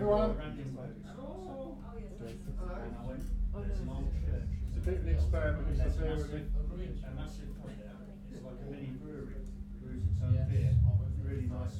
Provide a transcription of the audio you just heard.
everyone. Oh, yes. It's a bit of an experiment, it's There's a beer massive, with a massive pub there. It's like a mini brewery, brews its own Yes. beer. Really nice